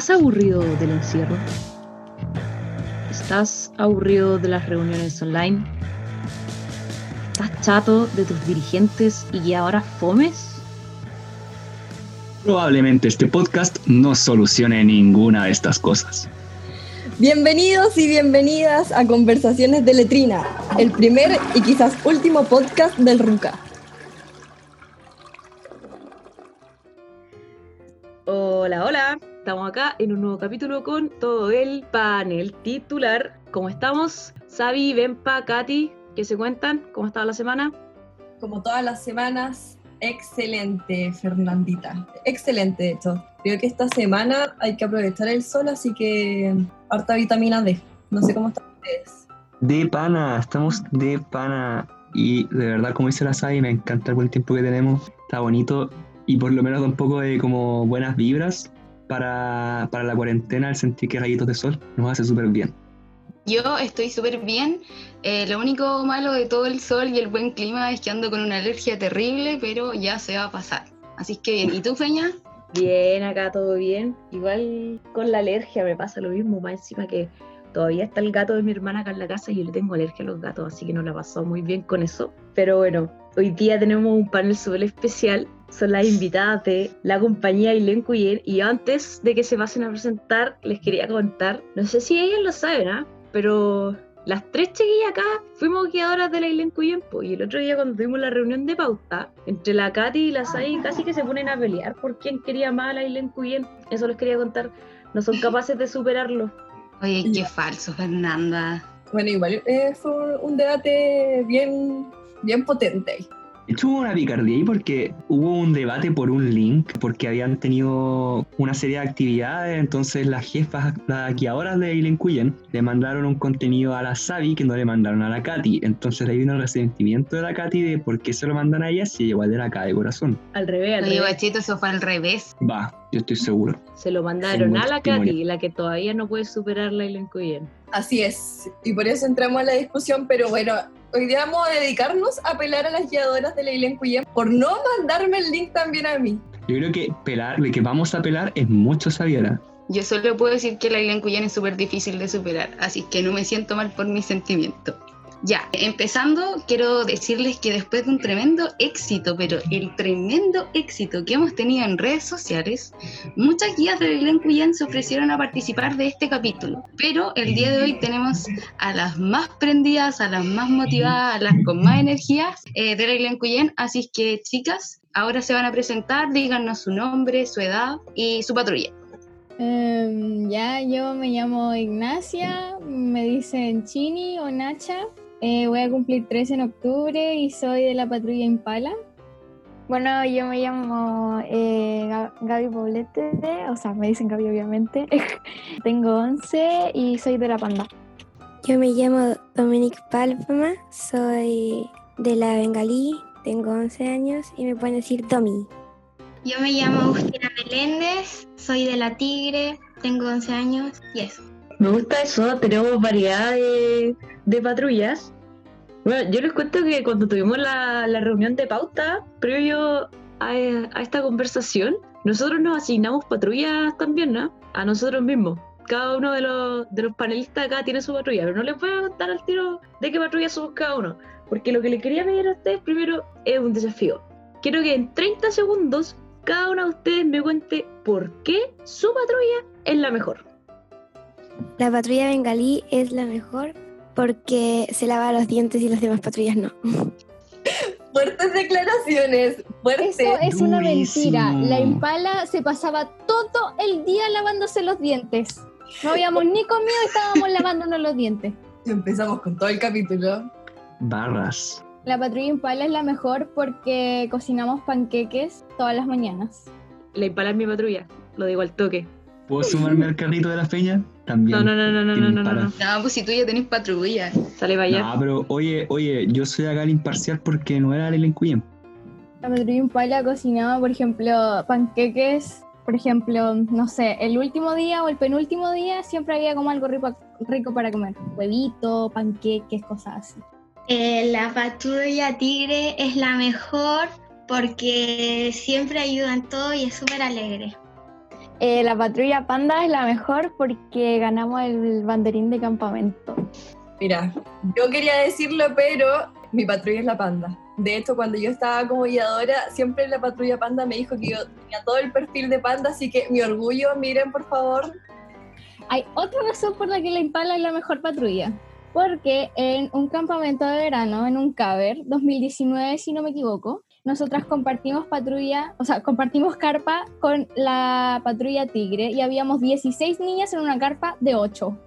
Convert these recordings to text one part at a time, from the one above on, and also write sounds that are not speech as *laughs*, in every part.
¿Estás aburrido del encierro? ¿Estás aburrido de las reuniones online? ¿Estás chato de tus dirigentes y que ahora fomes? Probablemente este podcast no solucione ninguna de estas cosas. Bienvenidos y bienvenidas a Conversaciones de Letrina, el primer y quizás último podcast del RUCA. Hola, hola. Estamos acá en un nuevo capítulo con todo el panel titular. ¿Cómo estamos? Sabi, Benpa, Katy, ¿qué se cuentan? ¿Cómo estaba la semana? Como todas las semanas, excelente, Fernandita. Excelente, de hecho. Creo que esta semana hay que aprovechar el sol, así que harta vitamina D. No sé cómo están ustedes. De pana, estamos de pana. Y de verdad, como dice la Sabi, me encanta el buen tiempo que tenemos. Está bonito y por lo menos da un poco de como buenas vibras para, para la cuarentena, el sentir que rayitos de sol nos hace súper bien. Yo estoy súper bien. Eh, lo único malo de todo el sol y el buen clima es que ando con una alergia terrible, pero ya se va a pasar. Así que bien. ¿Y tú, Feña? Bien, acá todo bien. Igual con la alergia me pasa lo mismo, más encima que todavía está el gato de mi hermana acá en la casa y yo le tengo alergia a los gatos, así que no la pasó muy bien con eso. Pero bueno, hoy día tenemos un panel súper especial. Son las invitadas de la compañía Ilen Cuyen. Y antes de que se pasen a presentar, les quería contar, no sé si ellas lo saben, ¿ah? pero las tres chiquillas acá fuimos guiadoras de la Isla en y el otro día cuando tuvimos la reunión de pauta, entre la Katy y la Sai casi que se ponen a pelear por quién quería más a la Isla en Eso les quería contar. No son capaces de superarlo. Oye, qué falso, Fernanda. Bueno, igual eh, fue un debate bien, bien potente. Hubo una picardía ahí porque hubo un debate por un link, porque habían tenido una serie de actividades, entonces las jefas, las guiadoras de Ilencuyen, le mandaron un contenido a la Sabi que no le mandaron a la Katy. Entonces ahí vino el resentimiento de la Katy de por qué se lo mandan a ella si igual era acá de corazón. Al revés, al Oye, revés. bachito, eso fue al revés. Va, yo estoy seguro. Se lo mandaron a la. Katy, la que todavía no puede superar la Isla en Así es, y por eso entramos a la discusión, pero bueno, hoy día vamos a dedicarnos a pelar a las guiadoras de la Isla en por no mandarme el link también a mí. Yo creo que pelar, de que vamos a pelar es mucho Sabiera. Yo solo puedo decir que la isla en Cuyán es súper difícil de superar, así que no me siento mal por mi sentimiento. Ya, empezando, quiero decirles que después de un tremendo éxito, pero el tremendo éxito que hemos tenido en redes sociales, muchas guías de en Cuyán se ofrecieron a participar de este capítulo. Pero el día de hoy tenemos a las más prendidas, a las más motivadas, a las con más energía eh, de en Cuyán. Así que, chicas, ahora se van a presentar, díganos su nombre, su edad y su patrulla. Em, ya, yo me llamo Ignacia, me dicen Chini o Nacha. Eh, voy a cumplir 13 en octubre y soy de la patrulla Impala. Bueno, yo me llamo eh, Ga- Gaby Poblete, o sea, me dicen Gaby obviamente. *laughs* Tengo 11 y soy de la Panda. Yo me llamo Dominic Palpama, soy de la Bengalí, tengo 11 años y me pueden decir Domi. Yo me llamo Agustina Meléndez, soy de La Tigre, tengo 11 años y eso. Me gusta eso, tenemos variedad de, de patrullas. Bueno, yo les cuento que cuando tuvimos la, la reunión de pauta, previo a, esta conversación, nosotros nos asignamos patrullas también, ¿no? A nosotros mismos. Cada uno de los, de los panelistas acá tiene su patrulla, pero no les voy a contar al tiro de qué patrulla somos cada uno. Porque lo que les quería pedir a ustedes primero es un desafío. Quiero que en 30 segundos cada uno de ustedes me cuente por qué su patrulla es la mejor. La patrulla Bengalí es la mejor porque se lava los dientes y las demás patrullas no. *laughs* Fuertes declaraciones, fuertes. Eso es una mentira. La Impala se pasaba todo el día lavándose los dientes. No habíamos ni comido y estábamos *laughs* lavándonos los dientes. Empezamos con todo el capítulo. Barras. La patrulla Impala es la mejor porque cocinamos panqueques todas las mañanas. La Impala es mi patrulla, lo digo al toque. ¿Puedo sumarme al carrito de la feña? También. No, no, no, no, no, no, no, no. No, pues si tú ya tenés patrulla. Sale para allá. No, pero oye, oye, yo soy acá el imparcial porque no era el Elencuyen. La patrulla Impala cocinaba, por ejemplo, panqueques. Por ejemplo, no sé, el último día o el penúltimo día siempre había como algo rico, rico para comer. Huevito, panqueques, cosas así. Eh, la patrulla Tigre es la mejor porque siempre ayuda en todo y es súper alegre. Eh, la patrulla panda es la mejor porque ganamos el banderín de campamento. Mira, yo quería decirlo, pero mi patrulla es la panda. De hecho, cuando yo estaba como guiadora, siempre la patrulla panda me dijo que yo tenía todo el perfil de panda, así que mi orgullo, miren por favor. Hay otra razón por la que la Impala es la mejor patrulla. Porque en un campamento de verano, en un caber, 2019 si no me equivoco, nosotras compartimos patrulla, o sea, compartimos carpa con la patrulla Tigre y habíamos 16 niñas en una carpa de 8.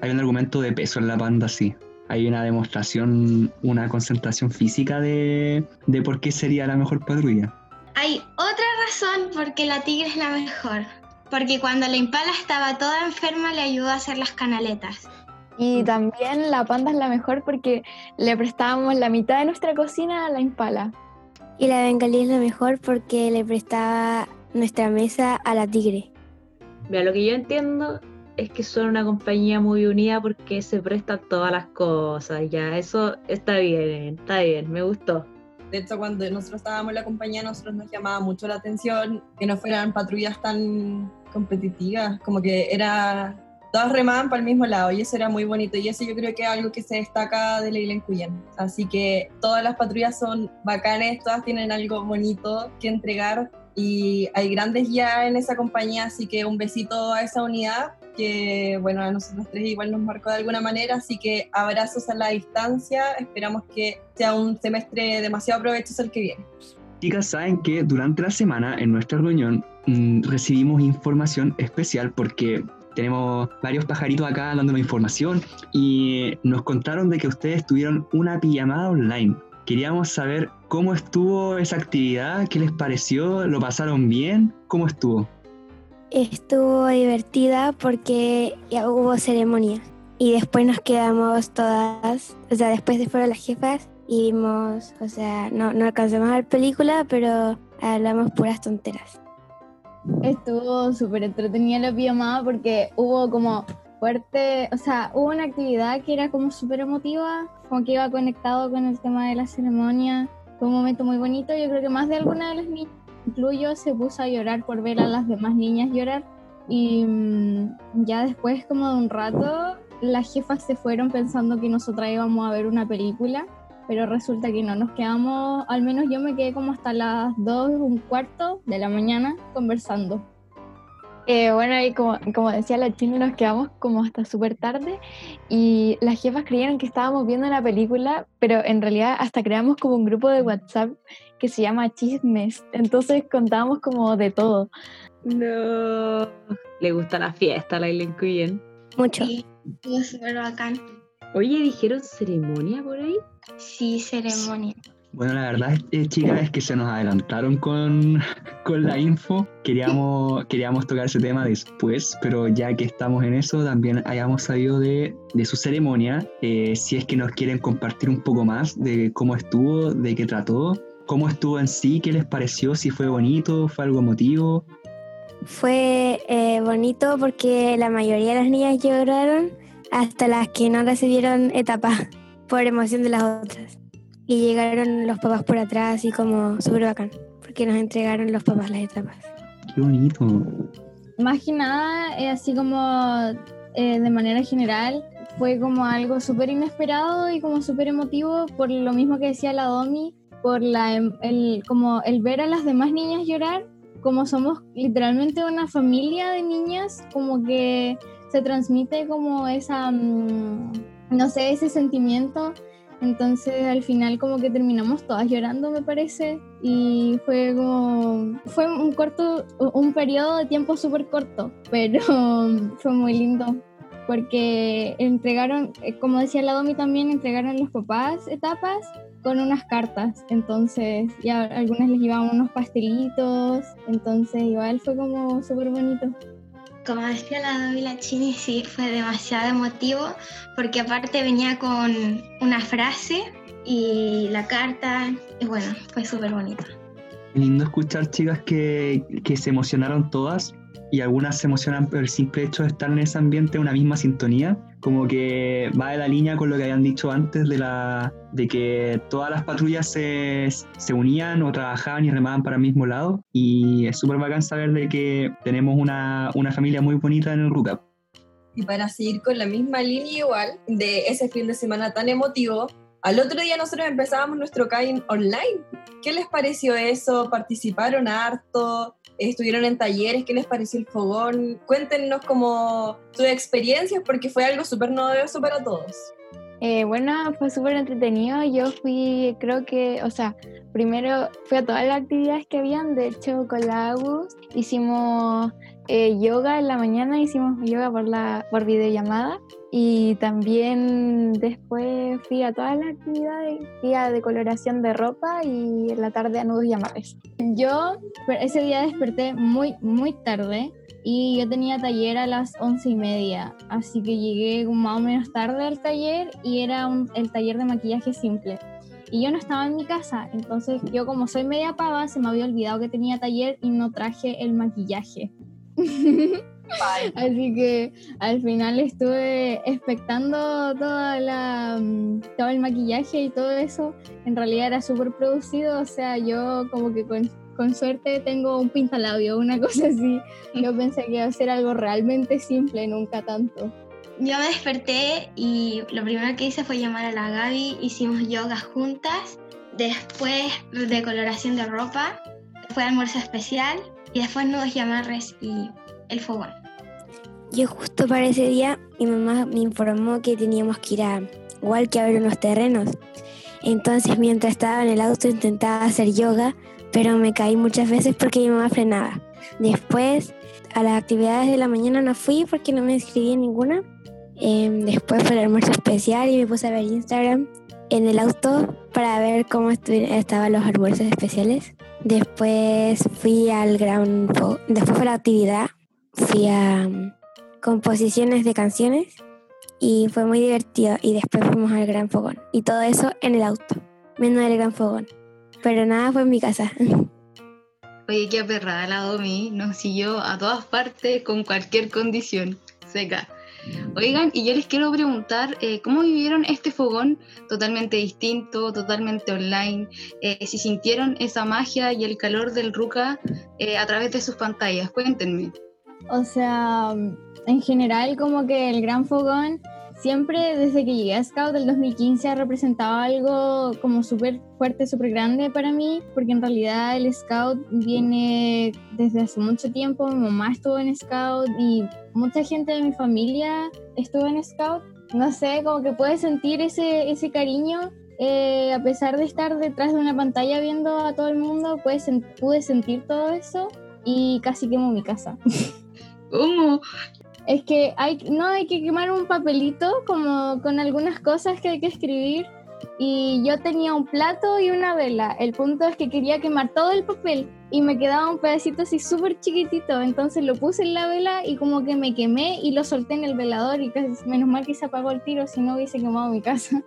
Hay un argumento de peso en la panda, sí. Hay una demostración, una concentración física de, de por qué sería la mejor patrulla. Hay otra razón por qué la tigre es la mejor. Porque cuando la impala estaba toda enferma le ayudó a hacer las canaletas. Y también la panda es la mejor porque le prestábamos la mitad de nuestra cocina a la impala. Y la bengalí es la mejor porque le prestaba nuestra mesa a la tigre. Mira, lo que yo entiendo es que son una compañía muy unida porque se prestan todas las cosas. Ya, eso está bien, está bien, me gustó. De hecho, cuando nosotros estábamos en la compañía, nosotros nos llamaba mucho la atención que no fueran patrullas tan competitivas, como que era todas remaban para el mismo lado y eso era muy bonito y eso yo creo que es algo que se destaca de la isla en Cuyen. Así que todas las patrullas son bacanes, todas tienen algo bonito que entregar y hay grandes ya en esa compañía, así que un besito a esa unidad que bueno, a nosotros tres igual nos marcó de alguna manera, así que abrazos a la distancia, esperamos que sea un semestre demasiado provechoso el que viene. Chicas, saben que durante la semana en nuestra reunión mm, recibimos información especial porque tenemos varios pajaritos acá dándonos información y nos contaron de que ustedes tuvieron una pijamada online. Queríamos saber cómo estuvo esa actividad, qué les pareció, lo pasaron bien, cómo estuvo. Estuvo divertida porque ya hubo ceremonia y después nos quedamos todas, o sea, después de fueron las jefas y vimos, o sea, no, no alcanzamos a ver película, pero hablamos puras tonteras. Estuvo súper entretenida la pijamada porque hubo como fuerte, o sea, hubo una actividad que era como súper emotiva, como que iba conectado con el tema de la ceremonia. Fue un momento muy bonito, yo creo que más de alguna de las niñas, incluyo, se puso a llorar por ver a las demás niñas llorar. Y mm, ya después como de un rato, las jefas se fueron pensando que nosotras íbamos a ver una película pero resulta que no, nos quedamos, al menos yo me quedé como hasta las 2, un cuarto de la mañana conversando. Eh, bueno, y como, como decía la china, nos quedamos como hasta súper tarde y las jefas creyeron que estábamos viendo la película, pero en realidad hasta creamos como un grupo de WhatsApp que se llama Chismes, entonces contábamos como de todo. No. Le gusta la fiesta, la Isla Cuyen. Mucho. Sí, estuvo súper bacán. Oye, ¿dijeron ceremonia por ahí? Sí, ceremonia. Bueno, la verdad, eh, chicas, es que se nos adelantaron con, *laughs* con la info. Queríamos, *laughs* queríamos tocar ese tema después, pero ya que estamos en eso, también hayamos sabido de, de su ceremonia. Eh, si es que nos quieren compartir un poco más de cómo estuvo, de qué trató, cómo estuvo en sí, qué les pareció, si fue bonito, fue algo emotivo. Fue eh, bonito porque la mayoría de las niñas lloraron, hasta las que no recibieron etapa por emoción de las otras. Y llegaron los papás por atrás y como súper bacán, porque nos entregaron los papás las etapas. Qué bonito. Más que nada, eh, así como eh, de manera general, fue como algo súper inesperado y como súper emotivo por lo mismo que decía la Domi, por la, em- el, como el ver a las demás niñas llorar, como somos literalmente una familia de niñas, como que se transmite como esa, mm, no sé, ese sentimiento. Entonces al final como que terminamos todas llorando, me parece. Y fue como, fue un corto, un periodo de tiempo súper corto, *laughs* pero fue muy lindo. Porque entregaron, eh, como decía la Domi también, entregaron los papás etapas con unas cartas. Entonces, ya a algunas les llevaban unos pastelitos. Entonces, igual fue como súper bonito. Como decía la Domi la Chini, sí, fue demasiado emotivo porque aparte venía con una frase y la carta, y bueno, fue súper bonito. Lindo escuchar, chicas, que, que se emocionaron todas y algunas se emocionan por el simple hecho de estar en ese ambiente, una misma sintonía, como que va de la línea con lo que habían dicho antes de, la, de que todas las patrullas se, se unían o trabajaban y remaban para el mismo lado. Y es súper bacán saber de que tenemos una, una familia muy bonita en el RUCAP. Y para seguir con la misma línea igual de ese fin de semana tan emotivo, al otro día nosotros empezábamos nuestro CAIN online. ¿Qué les pareció eso? ¿Participaron harto? ¿Estuvieron en talleres? ¿Qué les pareció el fogón? Cuéntenos como sus experiencias porque fue algo súper novedoso para todos. Eh, bueno, fue súper entretenido. Yo fui, creo que, o sea, primero fui a todas las actividades que habían. De hecho, con la Agus hicimos eh, yoga en la mañana, hicimos yoga por, la, por videollamada. Y también después fui a todas las actividades, fui a decoloración de ropa y en la tarde a nudos y amarres. Yo ese día desperté muy, muy tarde y yo tenía taller a las once y media, así que llegué más o menos tarde al taller y era un, el taller de maquillaje simple. Y yo no estaba en mi casa, entonces yo como soy media pava, se me había olvidado que tenía taller y no traje el maquillaje. *laughs* Así que al final estuve expectando toda la, mm, todo el maquillaje y todo eso. En realidad era súper producido, o sea, yo como que con, con, suerte tengo un pintalabio, una *laughs* cosa así. Yo pensé que iba a ser algo realmente simple, nunca tanto. Yo me desperté y lo primero que hice fue llamar a la Gaby, hicimos yoga juntas, después decoloración de ropa, fue almuerzo especial y después nudos y amarres y el fogón. Yo justo para ese día mi mamá me informó que teníamos que ir a que a ver unos terrenos. Entonces mientras estaba en el auto intentaba hacer yoga, pero me caí muchas veces porque mi mamá frenaba. Después a las actividades de la mañana no fui porque no me inscribí en ninguna. Em, después fue el almuerzo especial y me puse a ver Instagram en el auto para ver cómo estaban los almuerzos especiales. Después fui al gran... Después fue la actividad. Fui a mm, composiciones de canciones y fue muy divertido. Y después fuimos al gran fogón. Y todo eso en el auto, menos el gran fogón. Pero nada fue en mi casa. *laughs* Oye, qué aperrada la Domi, nos siguió a todas partes con cualquier condición seca. Oigan, y yo les quiero preguntar, eh, ¿cómo vivieron este fogón totalmente distinto, totalmente online? Eh, si sintieron esa magia y el calor del Ruca eh, a través de sus pantallas, cuéntenme. O sea, en general como que el Gran Fogón siempre desde que llegué a Scout del 2015 ha representado algo como súper fuerte, súper grande para mí, porque en realidad el Scout viene desde hace mucho tiempo, mi mamá estuvo en Scout y mucha gente de mi familia estuvo en Scout. No sé, como que puedes sentir ese, ese cariño eh, a pesar de estar detrás de una pantalla viendo a todo el mundo, pues, pude sentir todo eso y casi quemo mi casa. *laughs* ¿Cómo? Es que hay, no hay que quemar un papelito como con algunas cosas que hay que escribir. Y yo tenía un plato y una vela. El punto es que quería quemar todo el papel y me quedaba un pedacito así súper chiquitito. Entonces lo puse en la vela y como que me quemé y lo solté en el velador. Y casi, menos mal que se apagó el tiro, si no hubiese quemado mi casa.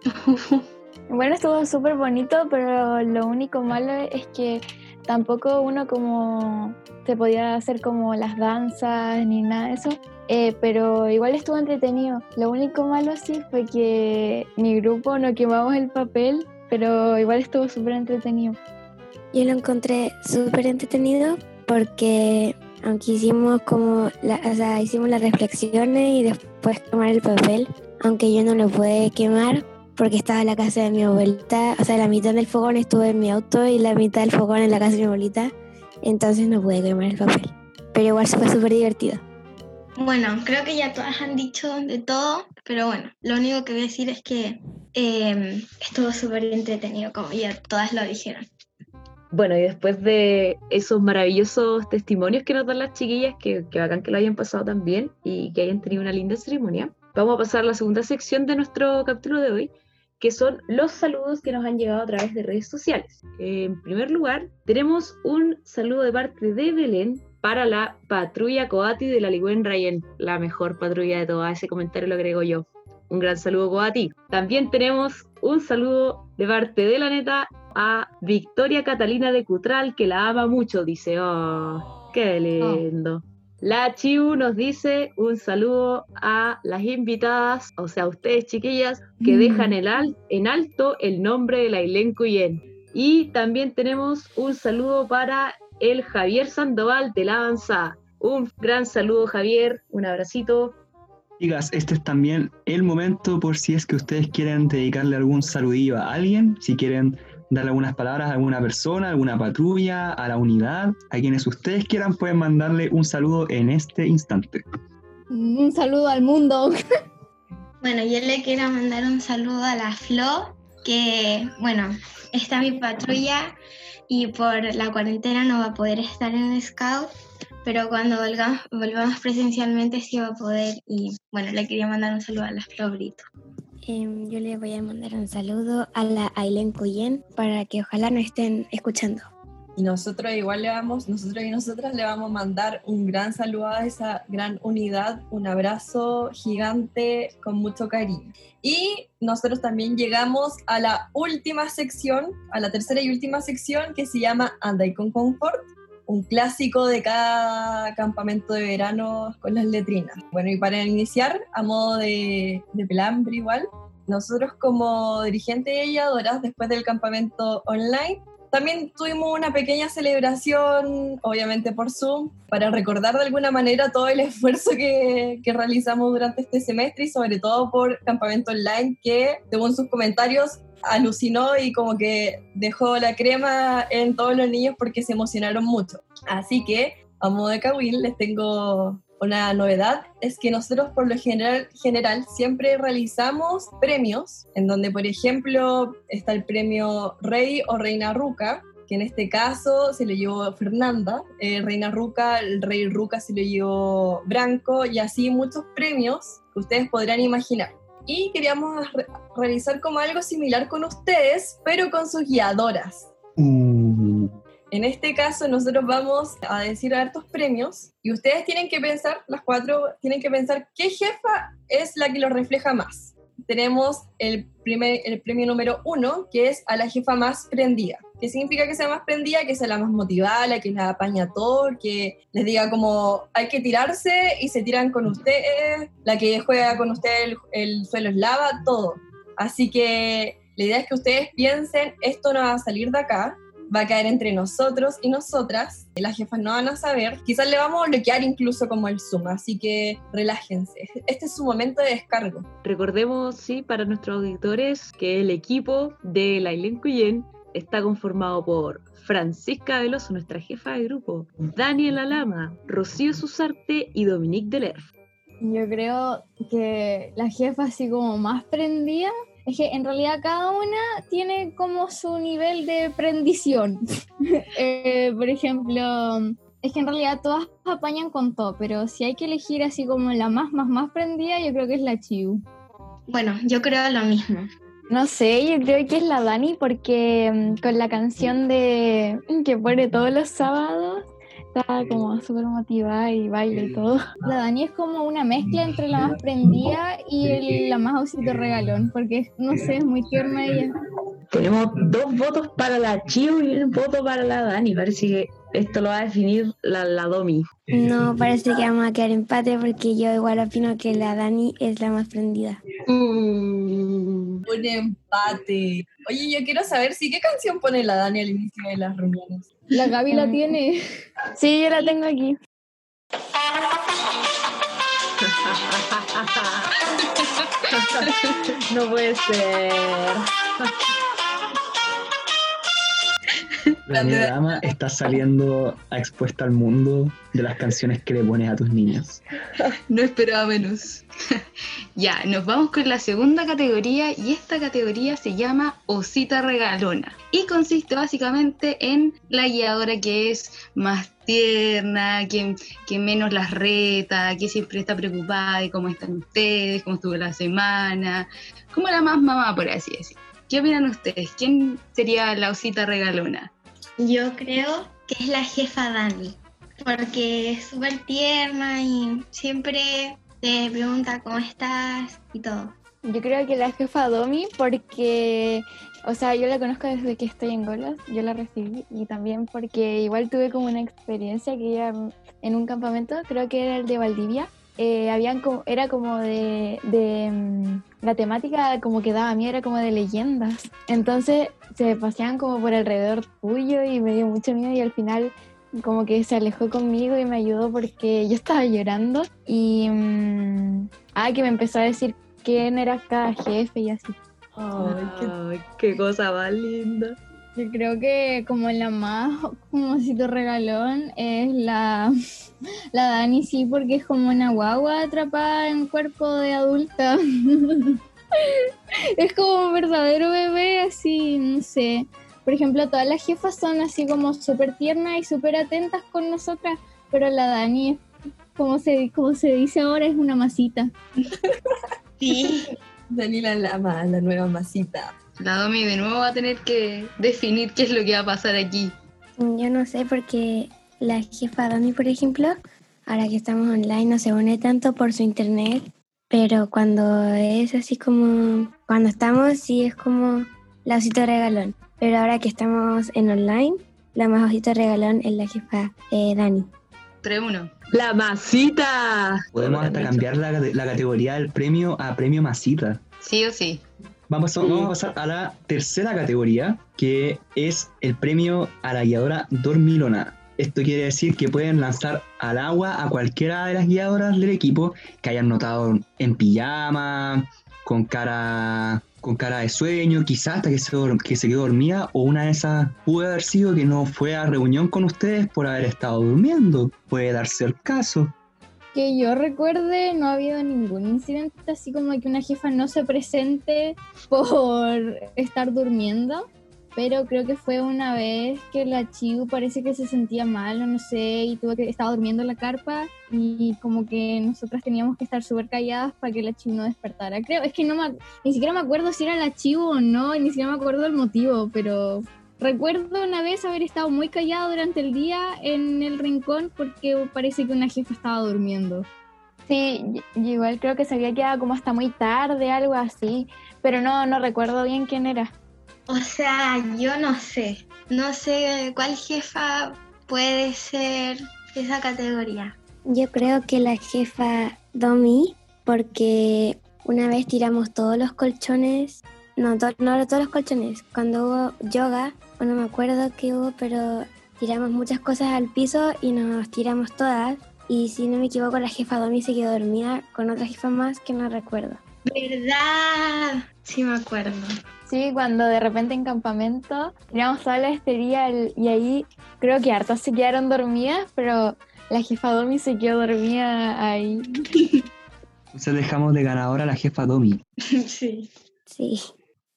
*laughs* bueno, estuvo súper bonito, pero lo único malo es que tampoco uno como se podía hacer como las danzas ni nada de eso. Eh, pero igual estuvo entretenido. Lo único malo sí fue que mi grupo no quemamos el papel, pero igual estuvo súper entretenido. Yo lo encontré súper entretenido porque aunque hicimos como, o sea, hicimos las reflexiones y después quemar el papel, aunque yo no lo pude quemar porque estaba en la casa de mi abuelita, o sea, la mitad del fogón estuvo en mi auto y la mitad del fogón en la casa de mi abuelita, entonces no pude quemar el papel. Pero igual fue súper divertido. Bueno, creo que ya todas han dicho de todo, pero bueno, lo único que voy a decir es que em, estuvo súper entretenido, como ya todas lo dijeron. Bueno, y después de esos maravillosos testimonios que nos dan las chiquillas, que, que bacán que lo hayan pasado tan bien y que hayan tenido una linda ceremonia, vamos a pasar a la segunda sección de nuestro capítulo de hoy, que son los saludos que nos han llegado a través de redes sociales. En primer lugar, tenemos un saludo de parte de Belén, para la patrulla Coati de la Ligüen Rayen, la mejor patrulla de toda. Ese comentario lo agrego yo. Un gran saludo, Coati. También tenemos un saludo de parte de la neta a Victoria Catalina de Cutral, que la ama mucho. Dice, oh, qué lindo. La Chiu nos dice un saludo a las invitadas, o sea, a ustedes chiquillas, que Mm. dejan el al- en alto el nombre de la Ailén Cuyen. Y también tenemos un saludo para el Javier Sandoval de la Avanzada. Un gran saludo, Javier, un abracito. Chicas, este es también el momento por si es que ustedes quieren dedicarle algún saludillo a alguien, si quieren darle algunas palabras a alguna persona, a alguna patrulla, a la unidad, a quienes ustedes quieran pueden mandarle un saludo en este instante. Un saludo al mundo. *laughs* Bueno, yo le quiero mandar un saludo a la Flo, que, bueno, está mi patrulla y por la cuarentena no va a poder estar en el Scout, pero cuando volvamos, volvamos presencialmente sí va a poder. Y bueno, le quería mandar un saludo a la Flo Brito. Em, yo le voy a mandar un saludo a la Aileen Cuyen para que ojalá nos estén escuchando. Y nosotros igual le vamos, nosotros y nosotras le vamos a mandar un gran saludo a esa gran unidad, un abrazo gigante con mucho cariño. Y nosotros también llegamos a la última sección, a la tercera y última sección que se llama Anda con Confort, un clásico de cada campamento de verano con las letrinas. Bueno, y para iniciar, a modo de, de pelambre igual, nosotros como dirigentes y guiadoras, después del campamento online, también tuvimos una pequeña celebración, obviamente por Zoom, para recordar de alguna manera todo el esfuerzo que, que realizamos durante este semestre y sobre todo por Campamento Online, que según sus comentarios alucinó y como que dejó la crema en todos los niños porque se emocionaron mucho. Así que, a modo de Kawil, les tengo una novedad, es que nosotros por lo general, general siempre realizamos premios, en donde por ejemplo está el premio Rey o Reina Ruca, que en este caso se lo llevó Fernanda, eh, Reina Ruca, el Rey Ruca se lo llevó Branco, y así muchos premios que ustedes podrán imaginar. Y queríamos re- realizar como algo similar con ustedes, pero con sus guiadoras. Uh, En este caso, nosotros vamos a decir hartos premios y ustedes tienen que pensar, las cuatro tienen que pensar qué jefa es la que los refleja más. Tenemos el, primer, el premio número uno, que es a la jefa más prendida. ¿Qué significa que sea más prendida? Que sea la más motivada, la que la apaña todo, que les diga como hay que tirarse y se tiran con ustedes, la que juega con ustedes el, el suelo es lava, todo. Así que la idea es que ustedes piensen, esto no va a salir de acá, va a caer entre nosotros y nosotras. Las jefas no van a saber. Quizás le vamos a bloquear incluso como el Zoom, así que relájense. Este es su momento de descargo. Recordemos, sí, para nuestros auditores, que el equipo de la Cuyen está conformado por Francisca Veloso, nuestra jefa de grupo, Daniela Lama, Rocío Susarte y Dominique Deler. Yo creo que la jefa así como más prendida es que en realidad cada una tiene como su nivel de prendición. *laughs* Eh, por ejemplo, es que en realidad todas apañan con todo, pero si hay que elegir así como la más, más, más prendida, yo creo que es la Chiu. Bueno, yo creo lo mismo. No sé, yo creo que es la Dani porque mm, con la canción de que pone todos los sábados está como súper motivada y baila y todo. La Dani es como una mezcla entre la más prendida y el- la más osito regalón, porque no sé, es muy tierna ella. Tenemos dos votos para la Chiu y un voto para la Dani. Parece que esto lo va a definir la, la Domi. No, parece que vamos a quedar empate porque yo igual opino que la Dani es la más prendida. Un empate. Oye, yo quiero saber si qué canción pone la Dani al inicio de las reuniones. La Gaby la tiene. Sí, yo la tengo aquí. *laughs* no puede ser. *laughs* la niña dama está saliendo a expuesta al mundo de las canciones que le pones a tus niños. No esperaba menos. *laughs* ya, nos vamos con la segunda categoría y esta categoría se llama Osita Regalona y consiste básicamente en la guiadora que es más tierna, que, que menos las reta, que siempre está preocupada de cómo están ustedes, cómo estuvo la semana, como la más mamá, por así decir. ¿Qué opinan ustedes? ¿Quién sería la Osita Regalona? Yo creo que es la jefa Dani, porque es súper tierna y siempre te pregunta cómo estás y todo. Yo creo que la jefa Domi, porque, o sea, yo la conozco desde que estoy en Golas, yo la recibí, y también porque igual tuve como una experiencia que ella en un campamento, creo que era el de Valdivia, eh, habían como, era como de, de mm, la temática como que daba miedo, era como de leyendas. Entonces se paseaban como por alrededor tuyo y me dio mucho miedo y al final como que se alejó conmigo y me ayudó porque yo estaba llorando y ah, que me empezó a decir quién era cada jefe y así. Ay, qué, qué cosa más linda. Yo creo que como la más como si tu regalón es la, *laughs* la Dani, sí, porque es como una guagua atrapada en cuerpo de adulta. *laughs* es como un verdadero bebé, así, no sé. Por ejemplo, todas las jefas son así como súper tiernas y súper atentas con nosotras, pero la Dani, es, como se, como se dice ahora, es una masita. *laughs* Sí. Daniela Lama, la nueva masita. La Domi de nuevo va a tener que definir qué es lo que va a pasar aquí. Yo no sé porque la jefa Dani, por ejemplo, ahora que estamos online no se une tanto por su internet, pero cuando es así como, cuando estamos sí es como la osito regalón, pero ahora que estamos en online, la más osito regalón es la jefa eh, Dani. 3-1. La masita. Podemos hasta cambiar la, la categoría del premio a premio masita. Sí o sí. Vamos a, vamos a pasar a la tercera categoría, que es el premio a la guiadora dormilona. Esto quiere decir que pueden lanzar al agua a cualquiera de las guiadoras del equipo que hayan notado en pijama, con cara, con cara de sueño, quizás hasta que se, que se quedó dormida, o una de esas puede haber sido que no fue a reunión con ustedes por haber estado durmiendo. Puede darse el caso. Que yo recuerde, no ha habido ningún incidente así como que una jefa no se presente por estar durmiendo. Pero creo que fue una vez que la Chiu parece que se sentía mal o no sé, y tuvo que estaba durmiendo en la carpa y como que nosotras teníamos que estar súper calladas para que la Chiu no despertara. Creo, es que no me, ni siquiera me acuerdo si era la Chiu o no, y ni siquiera me acuerdo el motivo, pero recuerdo una vez haber estado muy callada durante el día en el rincón porque parece que una jefa estaba durmiendo. Sí, igual creo que se había quedado como hasta muy tarde, algo así, pero no, no recuerdo bien quién era. O sea, yo no sé. No sé cuál jefa puede ser esa categoría. Yo creo que la jefa Domi, porque una vez tiramos todos los colchones, no, to- no todos los colchones, cuando hubo yoga, o no me acuerdo qué hubo, pero tiramos muchas cosas al piso y nos tiramos todas. Y si no me equivoco, la jefa Domi se quedó dormida con otra jefa más que no recuerdo. ¿Verdad? Sí me acuerdo. Sí, cuando de repente en campamento tiramos toda la estería y ahí creo que hartas se quedaron dormidas, pero la jefa Domi se quedó dormida ahí. *laughs* Entonces dejamos de ganadora a la jefa Domi. *laughs* Sí. Sí.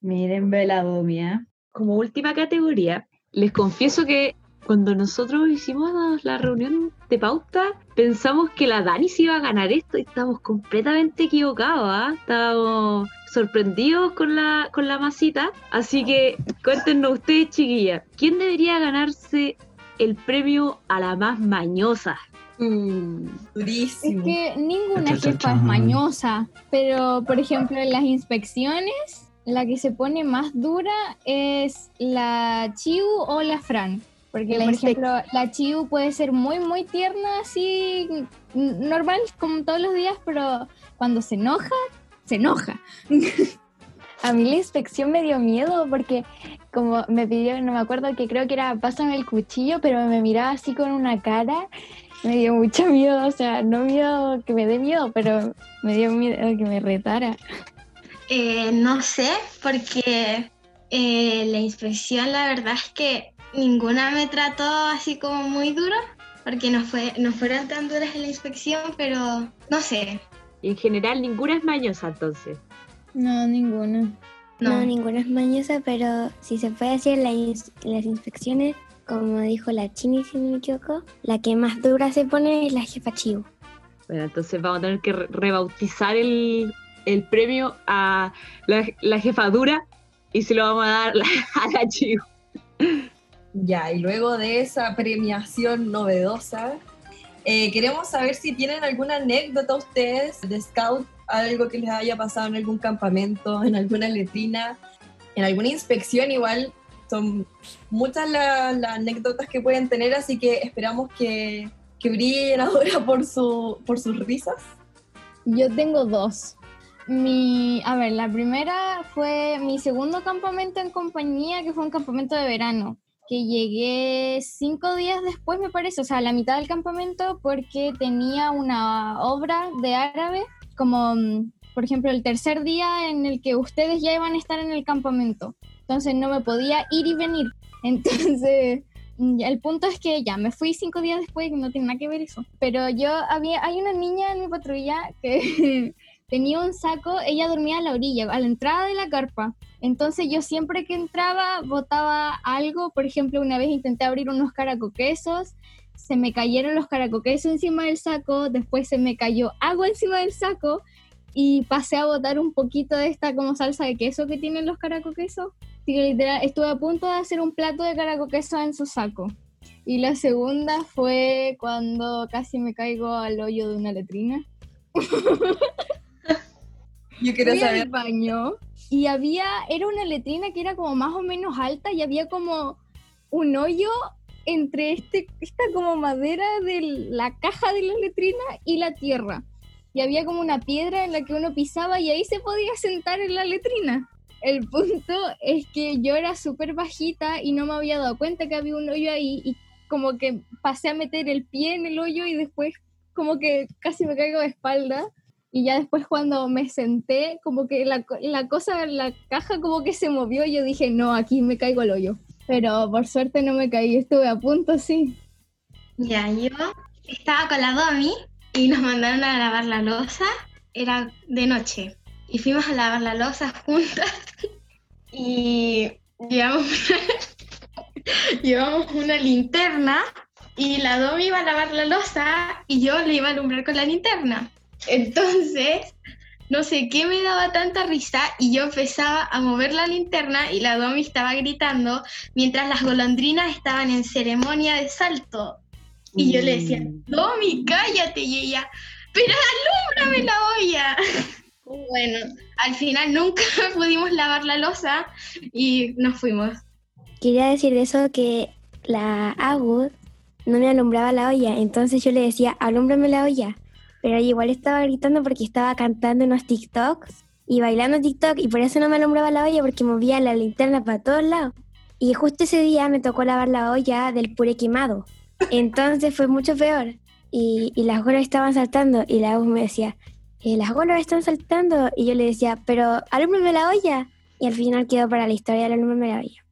Miren, Veladomia. Como última categoría, les confieso que cuando nosotros hicimos la reunión de pauta, pensamos que la Dani se iba a ganar esto y estábamos completamente equivocados, ¿ah? Estábamos sorprendidos con la, con la masita. Así que cuéntenos ustedes, chiquillas, ¿quién debería ganarse el premio a la más mañosa? Mm, Es que ninguna jefa es mañosa, pero por ejemplo en las inspecciones, la que se pone más dura es la Chiu o la Fran. Porque, La por ejemplo, la Chiu puede ser muy, muy tierna, así, normal, como todos los días, pero cuando se enoja, se enoja. *laughs* A mí la inspección me dio miedo porque como me pidió, no me acuerdo que creo que era pásame el cuchillo, pero me miraba así con una cara, me dio mucho miedo, o sea, no miedo que me dé miedo, pero me dio miedo que me retara. Eh, no sé, porque eh, la inspección la verdad es que ninguna me trató así como muy duro, porque no, fue, no fueron tan duras en la inspección, pero no sé. En general, ninguna es mañosa, entonces. No, ninguna. No, No. ninguna es mañosa, pero si se puede hacer la ins- las inspecciones, como dijo la Chini, si no me equivoco, la que más dura se pone es la jefa Chiu. Bueno, entonces vamos a tener que re- rebautizar el, el premio a la, la jefadura y se lo vamos a dar *laughs* a la, a la Chiu. Ya, y luego de esa premiación novedosa, eh, queremos saber si tienen alguna anécdota ustedes de Scout algo que les haya pasado en algún campamento, *laughs* en alguna letrina, en alguna inspección igual. Son muchas la- las anécdotas que pueden tener, así que esperamos que, que brillen *laughs* ahora por, su, por sus risas. Yo tengo dos. Mi, a ver, la primera fue mi segundo campamento en compañía, que fue un campamento de verano, que llegué cinco días después, me parece, o sea, a la mitad del campamento, porque tenía una obra de árabe, como, mm, por ejemplo, el tercer día en el que ustedes ya iban a estar en el campamento. Entonces no me podía ir y venir. *laughs* Entonces, mm, el punto es que ya me fui cinco días después, no tiene nada que ver eso. Pero yo había, hay una niña en mi patrulla que *laughs* tenía un saco, ella dormía a la orilla, a la entrada de la carpa. Entonces yo siempre que entraba botaba algo, por ejemplo, una vez intenté abrir unos caracoquesos, se me cayeron los caracoquesos encima del saco, después se me cayó agua encima del saco y pasé a botar un poquito de esta como salsa de queso que tienen los caracoquesos. Así literal, estuve a punto de hacer un plato de caracoqueso en su saco. Y la segunda fue cuando casi me caigo al hoyo de una letrina. *laughs* Yo quiero saber al baño y había, era una letrina que era como más o menos alta y había como un hoyo entre este, esta como madera de la caja de la letrina y la tierra. Y había como una piedra en la que uno pisaba y ahí se podía sentar en la letrina. El punto es que yo era súper bajita y no me había dado cuenta que había un hoyo ahí y como que pasé a meter el pie en el hoyo y después como que casi me caigo de espalda. Y ya después cuando me senté, como que la, la cosa, la caja como que se movió y yo dije, no, aquí me caigo al hoyo. Pero por suerte no me caí, estuve a punto, sí. Ya, yo estaba con la Domi y nos mandaron a lavar la losa. Era de noche. Y fuimos a lavar la losa *laughs* juntas. Y llevamos una, *laughs* llevamos una linterna. Y la Domi iba a lavar la losa y yo le iba a alumbrar con la linterna. Entonces, no sé qué me daba tanta risa y yo empezaba a mover la linterna y la Domi estaba gritando mientras las golondrinas estaban en ceremonia de salto. Y yo le decía, Domi, cállate. Y ella, pero alúmbrame la olla. *laughs* Bueno, al final nunca *laughs* pudimos lavar la losa y nos fuimos. Quería decir de eso que la Agud no me alumbraba la olla, entonces yo le decía, alúmbrame la olla. Pero igual estaba gritando porque estaba cantando unos TikToks y bailando TikTok y por eso no me alumbraba la olla porque movía la linterna para todos lados. Y justo ese día me tocó lavar la olla del puré quemado. Entonces fue mucho peor. Y, y las golas estaban saltando y la Agud me decía, "Eh, las golas están saltando. Y yo le decía, pero alúmbrame la olla. Y al final quedó para la historia el alúmbrame la olla.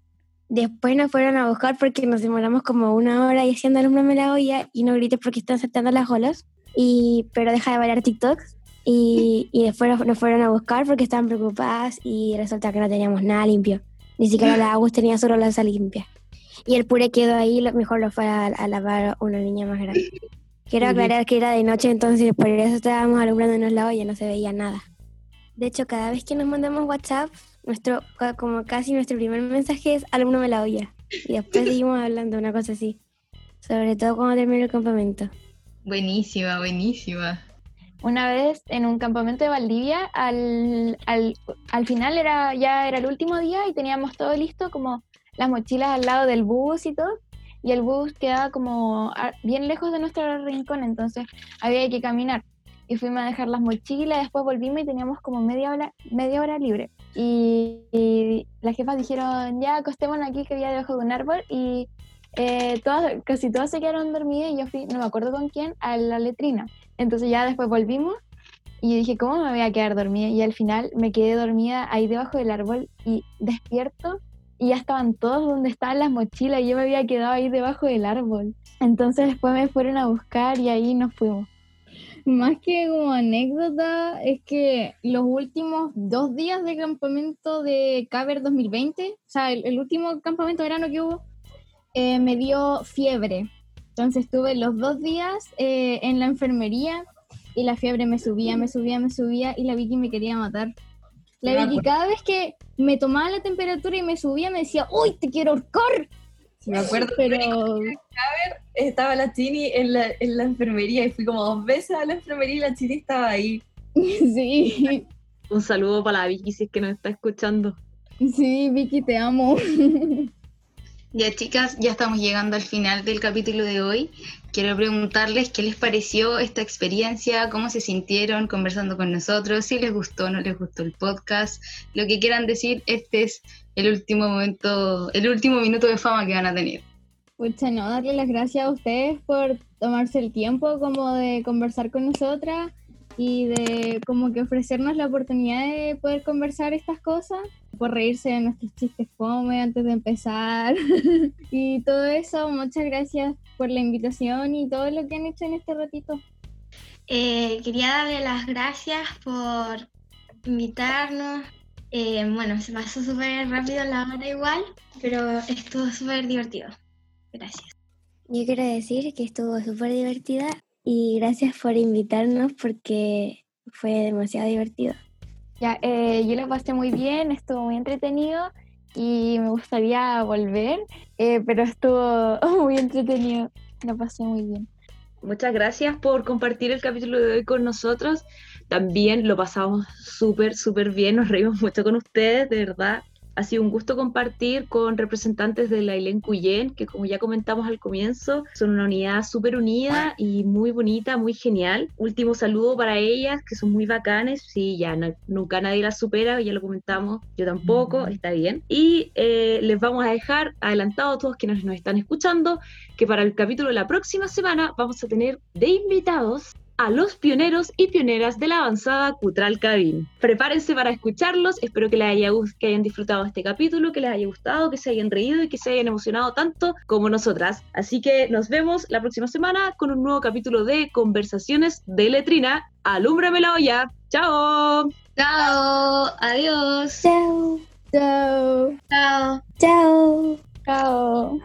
Después nos fueron a buscar porque nos demoramos como una hora y haciendo alumbrame la olla y no grites porque están saltando las olas. Y, pero deja de bailar TikToks. Y, y después nos, nos fueron a buscar porque estaban preocupadas y resulta que no teníamos nada limpio. Ni siquiera la agua tenía solo la sal limpia. Y el puré quedó ahí, lo mejor lo fue a, a lavar una niña más grande. Quiero aclarar que era de noche, entonces por eso estábamos alumbrándonos la olla, no se veía nada. De hecho, cada vez que nos mandamos WhatsApp, nuestro, como casi nuestro primer mensaje es alumno la olla. Y después *laughs* seguimos hablando una cosa así. Sobre todo cuando termine el campamento. Buenísima, buenísima. Una vez en un campamento de Valdivia, al, al, al final era, ya era el último día y teníamos todo listo, como las mochilas al lado del bus y todo. Y el bus quedaba como bien lejos de nuestro rincón, entonces había que caminar. Y fuimos a dejar las mochilas, después volvimos y teníamos como media hora, media hora libre. Y, y las jefas dijeron, ya acostémonos aquí que había debajo de un árbol. Y eh, todas, casi todas se quedaron dormidas y yo fui, no me acuerdo con quién, a la letrina. Entonces ya después volvimos y dije, ¿cómo me voy a quedar dormida? Y al final me quedé dormida ahí debajo del árbol y despierto y ya estaban todos donde estaban las mochilas y yo me había quedado ahí debajo del árbol. Entonces después me fueron a buscar y ahí nos fuimos. Más que como anécdota, es que los últimos dos días de campamento de Caber 2020, o sea, el, el último campamento de verano que hubo, eh, me dio fiebre. Entonces estuve los dos días eh, en la enfermería y la fiebre me subía, me subía, me subía y la Vicky me quería matar. La Me Vicky cada vez que me tomaba la temperatura y me subía me decía, ¡Uy, te quiero ahorcar! Me acuerdo, Pero estaba la Chini en la, en la enfermería y fui como dos veces a la enfermería y la Chini estaba ahí. *laughs* Sí, Un saludo para la Vicky si es que nos está escuchando. sí, Vicky, te amo. *laughs* Ya chicas, ya estamos llegando al final del capítulo de hoy. Quiero preguntarles qué les pareció esta experiencia, cómo se sintieron conversando con nosotros, si les gustó o no les gustó el podcast, lo que quieran decir, este es el último momento, el último minuto de fama que van a tener. Pucha, no, darle las gracias a ustedes por tomarse el tiempo como de conversar con nosotras y de como que ofrecernos la oportunidad de poder conversar estas cosas, por reírse de nuestros chistes fome antes de empezar *laughs* y todo eso. Muchas gracias por la invitación y todo lo que han hecho en este ratito. Eh, quería darle las gracias por invitarnos. Eh, bueno, se pasó súper rápido la hora igual, pero estuvo súper divertido. Gracias. Yo quiero decir que estuvo súper divertida y gracias por invitarnos porque fue demasiado divertido. Ya, eh, yo lo pasé muy bien, estuvo muy entretenido y me gustaría volver, eh, pero estuvo *laughs* muy entretenido, lo pasé muy bien. Muchas gracias por compartir el capítulo de hoy con nosotros. También lo pasamos súper, súper bien, nos reímos mucho con ustedes, de verdad. Ha sido un gusto compartir con representantes de la Ilén Cuyén, que como ya comentamos al comienzo, son una unidad súper unida y muy bonita, muy genial. Último saludo para ellas, que son muy bacanes. Sí, ya no- nunca nadie las supera, ya lo comentamos, yo tampoco, está bien. Y eh, les vamos a dejar adelantado a todos quienes nos están escuchando que para el capítulo de la próxima semana vamos a tener de invitados a los pioneros y pioneras de la avanzada Cutral Cabin. Prepárense para escucharlos, espero que les haya que hayan disfrutado este capítulo, que les haya gustado, que se hayan reído y que se hayan emocionado tanto como nosotras. Así que nos vemos la próxima semana con un nuevo capítulo de Conversaciones de Letrina. Alúmbrame la olla. Chao. Chao. Adiós. Chao. Chao. Chao. Chao. Chao.